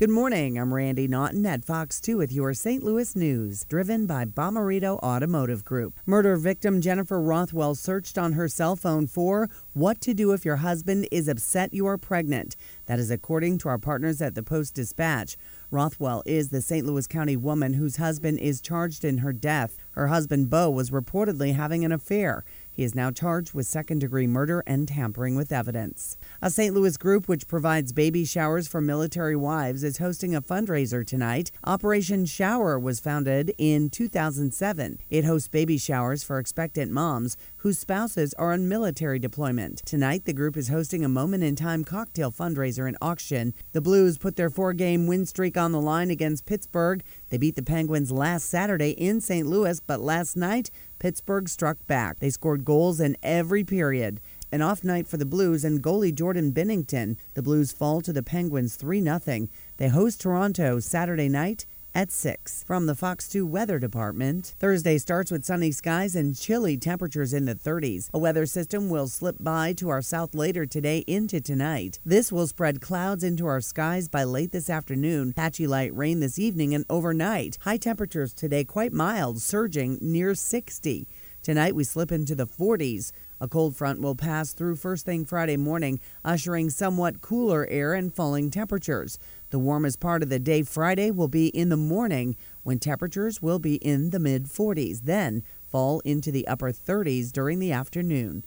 Good morning. I'm Randy Naughton at Fox 2 with your St. Louis news, driven by Bommarito Automotive Group. Murder victim Jennifer Rothwell searched on her cell phone for what to do if your husband is upset you are pregnant. That is according to our partners at the Post Dispatch. Rothwell is the St. Louis County woman whose husband is charged in her death. Her husband, Bo, was reportedly having an affair. He is now charged with second degree murder and tampering with evidence. A St. Louis group which provides baby showers for military wives is hosting a fundraiser tonight. Operation Shower was founded in 2007. It hosts baby showers for expectant moms whose spouses are on military deployment. Tonight, the group is hosting a moment in time cocktail fundraiser and auction. The Blues put their four game win streak on the line against Pittsburgh. They beat the Penguins last Saturday in St. Louis, but last night, Pittsburgh struck back. They scored goals in every period. An off night for the Blues and goalie Jordan Binnington. The Blues fall to the Penguins 3 0. They host Toronto Saturday night at 6. From the Fox 2 Weather Department, Thursday starts with sunny skies and chilly temperatures in the 30s. A weather system will slip by to our south later today into tonight. This will spread clouds into our skies by late this afternoon, patchy light rain this evening and overnight. High temperatures today quite mild, surging near 60. Tonight we slip into the 40s. A cold front will pass through first thing Friday morning, ushering somewhat cooler air and falling temperatures. The warmest part of the day Friday will be in the morning when temperatures will be in the mid 40s, then fall into the upper 30s during the afternoon.